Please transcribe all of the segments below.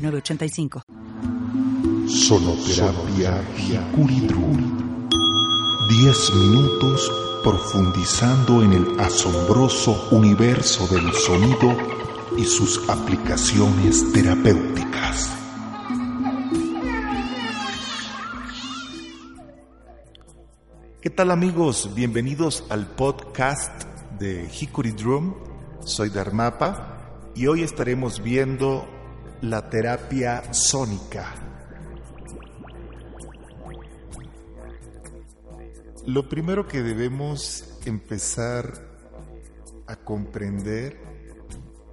985. Sonoterapia Hikuridru. 10 minutos profundizando en el asombroso universo del sonido y sus aplicaciones terapéuticas. ¿Qué tal amigos? Bienvenidos al podcast de Hikuri Drum. Soy Dharmapa y hoy estaremos viendo la terapia sónica. Lo primero que debemos empezar a comprender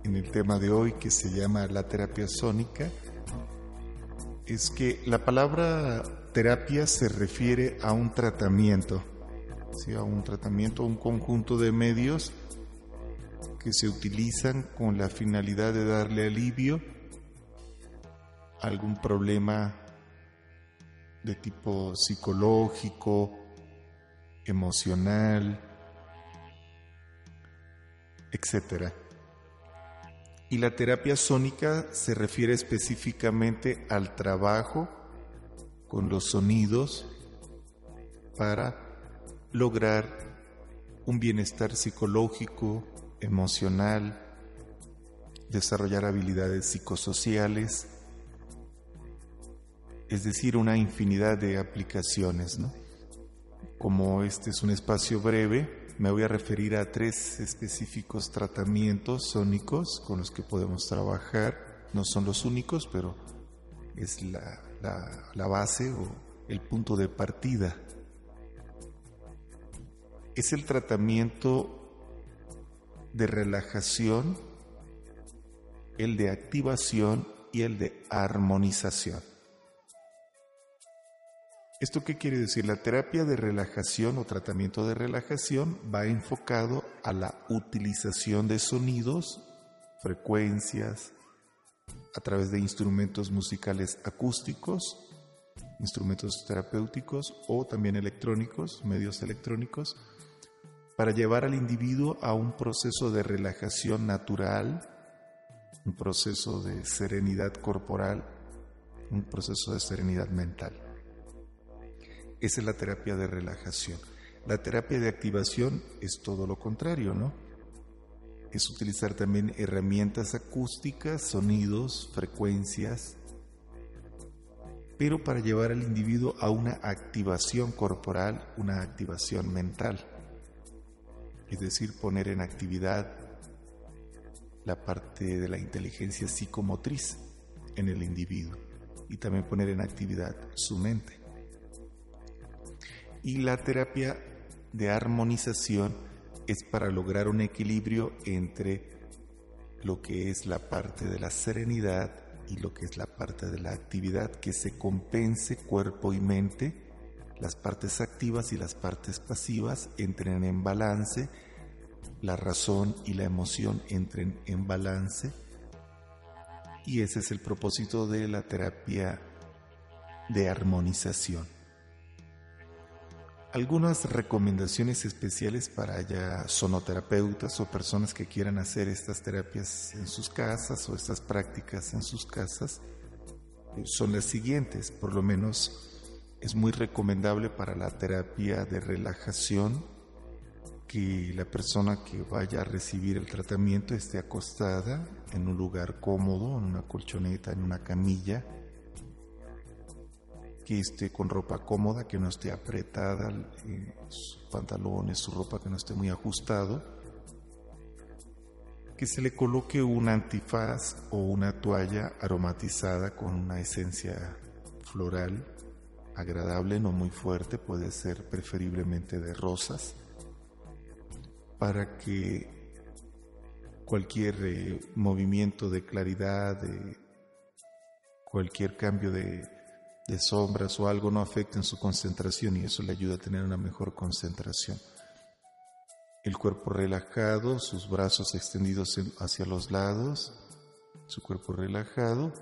en el tema de hoy que se llama la terapia sónica es que la palabra terapia se refiere a un tratamiento, a un tratamiento, un conjunto de medios que se utilizan con la finalidad de darle alivio algún problema de tipo psicológico, emocional, etc. Y la terapia sónica se refiere específicamente al trabajo con los sonidos para lograr un bienestar psicológico, emocional, desarrollar habilidades psicosociales, es decir, una infinidad de aplicaciones. ¿no? Como este es un espacio breve, me voy a referir a tres específicos tratamientos sónicos con los que podemos trabajar. No son los únicos, pero es la, la base o el punto de partida. Es el tratamiento de relajación, el de activación y el de armonización. ¿Esto qué quiere decir? La terapia de relajación o tratamiento de relajación va enfocado a la utilización de sonidos, frecuencias, a través de instrumentos musicales acústicos, instrumentos terapéuticos o también electrónicos, medios electrónicos, para llevar al individuo a un proceso de relajación natural, un proceso de serenidad corporal, un proceso de serenidad mental. Esa es la terapia de relajación. La terapia de activación es todo lo contrario, ¿no? Es utilizar también herramientas acústicas, sonidos, frecuencias, pero para llevar al individuo a una activación corporal, una activación mental. Es decir, poner en actividad la parte de la inteligencia psicomotriz en el individuo y también poner en actividad su mente. Y la terapia de armonización es para lograr un equilibrio entre lo que es la parte de la serenidad y lo que es la parte de la actividad, que se compense cuerpo y mente, las partes activas y las partes pasivas entren en balance, la razón y la emoción entren en balance, y ese es el propósito de la terapia de armonización algunas recomendaciones especiales para ya sonoterapeutas o personas que quieran hacer estas terapias en sus casas o estas prácticas en sus casas eh, son las siguientes. Por lo menos es muy recomendable para la terapia de relajación que la persona que vaya a recibir el tratamiento esté acostada en un lugar cómodo, en una colchoneta, en una camilla que esté con ropa cómoda, que no esté apretada, eh, pantalones, su ropa que no esté muy ajustado, que se le coloque un antifaz o una toalla aromatizada con una esencia floral agradable, no muy fuerte, puede ser preferiblemente de rosas, para que cualquier eh, movimiento de claridad, de cualquier cambio de, de sombras o algo no afecta en su concentración y eso le ayuda a tener una mejor concentración. El cuerpo relajado, sus brazos extendidos hacia los lados, su cuerpo relajado.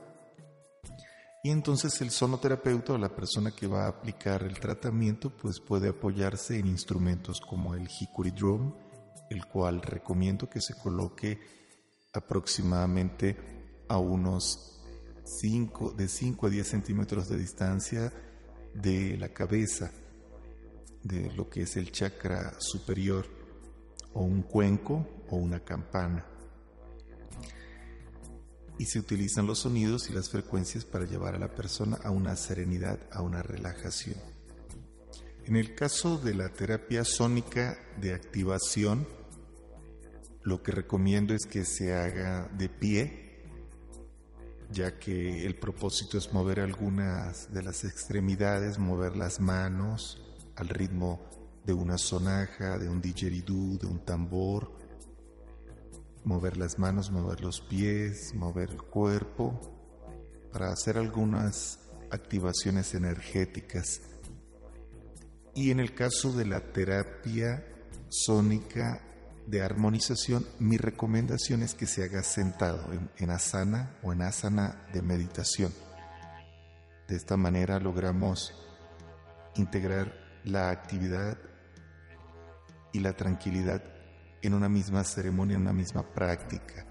Y entonces el sonoterapeuta o la persona que va a aplicar el tratamiento pues puede apoyarse en instrumentos como el hickory drum, el cual recomiendo que se coloque aproximadamente a unos 5, de 5 a 10 centímetros de distancia de la cabeza, de lo que es el chakra superior, o un cuenco o una campana. Y se utilizan los sonidos y las frecuencias para llevar a la persona a una serenidad, a una relajación. En el caso de la terapia sónica de activación, lo que recomiendo es que se haga de pie, ya que el propósito es mover algunas de las extremidades, mover las manos al ritmo de una sonaja, de un didgeridoo, de un tambor, mover las manos, mover los pies, mover el cuerpo, para hacer algunas activaciones energéticas. Y en el caso de la terapia sónica de armonización, mi recomendación es que se haga sentado en, asana o en asana de meditación. De esta manera logramos integrar la actividad y la tranquilidad en una misma ceremonia, en una misma práctica.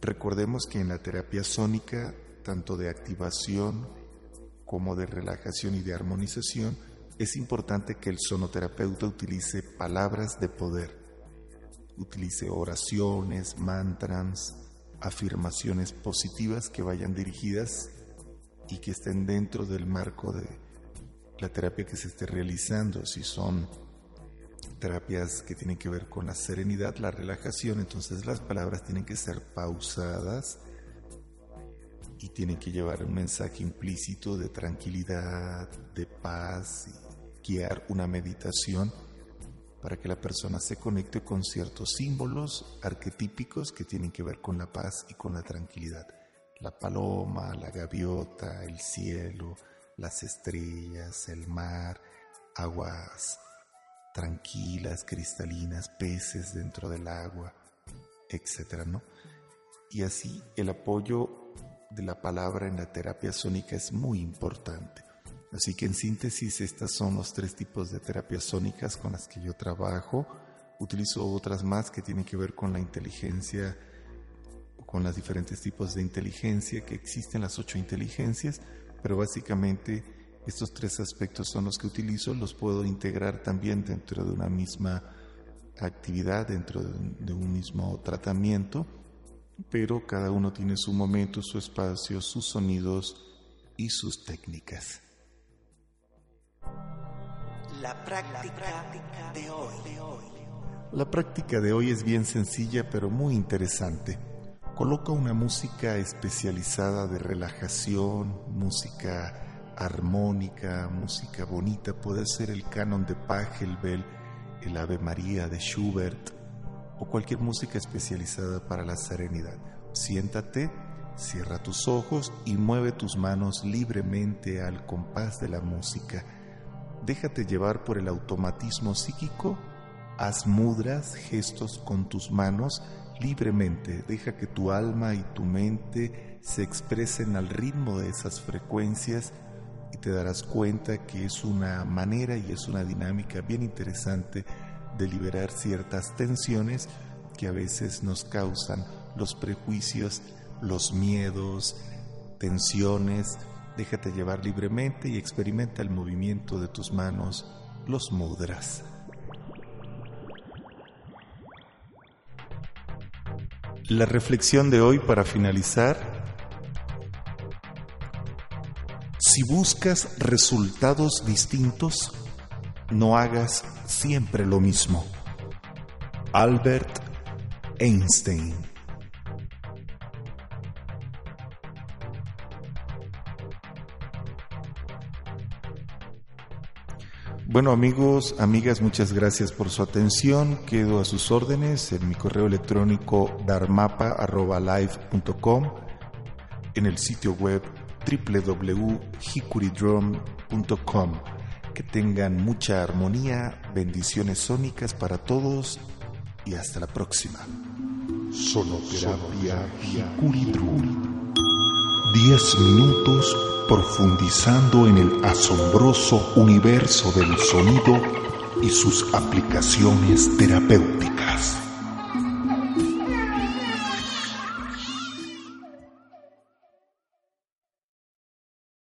Recordemos que en la terapia sónica, tanto de activación como de relajación y de armonización, es importante que el sonoterapeuta utilice palabras de poder utilice oraciones, mantras, afirmaciones positivas que vayan dirigidas y que estén dentro del marco de la terapia que se esté realizando. Si son terapias que tienen que ver con la serenidad, la relajación, entonces las palabras tienen que ser pausadas y tienen que llevar un mensaje implícito de tranquilidad, de paz, y guiar una meditación para que la persona se conecte con ciertos símbolos arquetípicos que tienen que ver con la paz y con la tranquilidad. La paloma, la gaviota, el cielo, las estrellas, el mar, aguas tranquilas, cristalinas, peces dentro del agua, etcétera, ¿no? Y así el apoyo de la palabra en la terapia sónica es muy importante. Así que en síntesis, estas son los tres tipos de terapias sónicas con las que yo trabajo. Utilizo otras más que tienen que ver con la inteligencia, con los diferentes tipos de inteligencia que existen, las ocho inteligencias, pero básicamente estos tres aspectos son los que utilizo, los puedo integrar también dentro de una misma actividad, dentro de un mismo tratamiento, pero cada uno tiene su momento, su espacio, sus sonidos y sus técnicas. La práctica de hoy. Es bien sencilla pero muy interesante. Coloca una música especializada de relajación, música armónica, música bonita. Puede ser el canon de Pachelbel, el Ave María de Schubert o cualquier música especializada para la serenidad. Siéntate, cierra tus ojos y mueve tus manos libremente al compás de la música déjate llevar por el automatismo psíquico, haz mudras, gestos con tus manos libremente, deja que tu alma y tu mente se expresen al ritmo de esas frecuencias y te darás cuenta que es una manera y es una dinámica bien interesante de liberar ciertas tensiones que a veces nos causan los prejuicios, los miedos, tensiones, Déjate llevar libremente y experimenta el movimiento de tus manos, los mudras. La reflexión de hoy para finalizar. Si buscas resultados distintos, no hagas siempre lo mismo. Albert Einstein Bueno amigos, amigas, muchas gracias por su atención. Quedo a sus órdenes en mi correo electrónico darmapa.live.com, en el sitio web www.hikuridrum.com. Que tengan mucha armonía, bendiciones sónicas para todos y hasta la próxima. Sonoterapia Hikuridrum. Diez minutos profundizando en el asombroso universo del sonido y sus aplicaciones terapéuticas.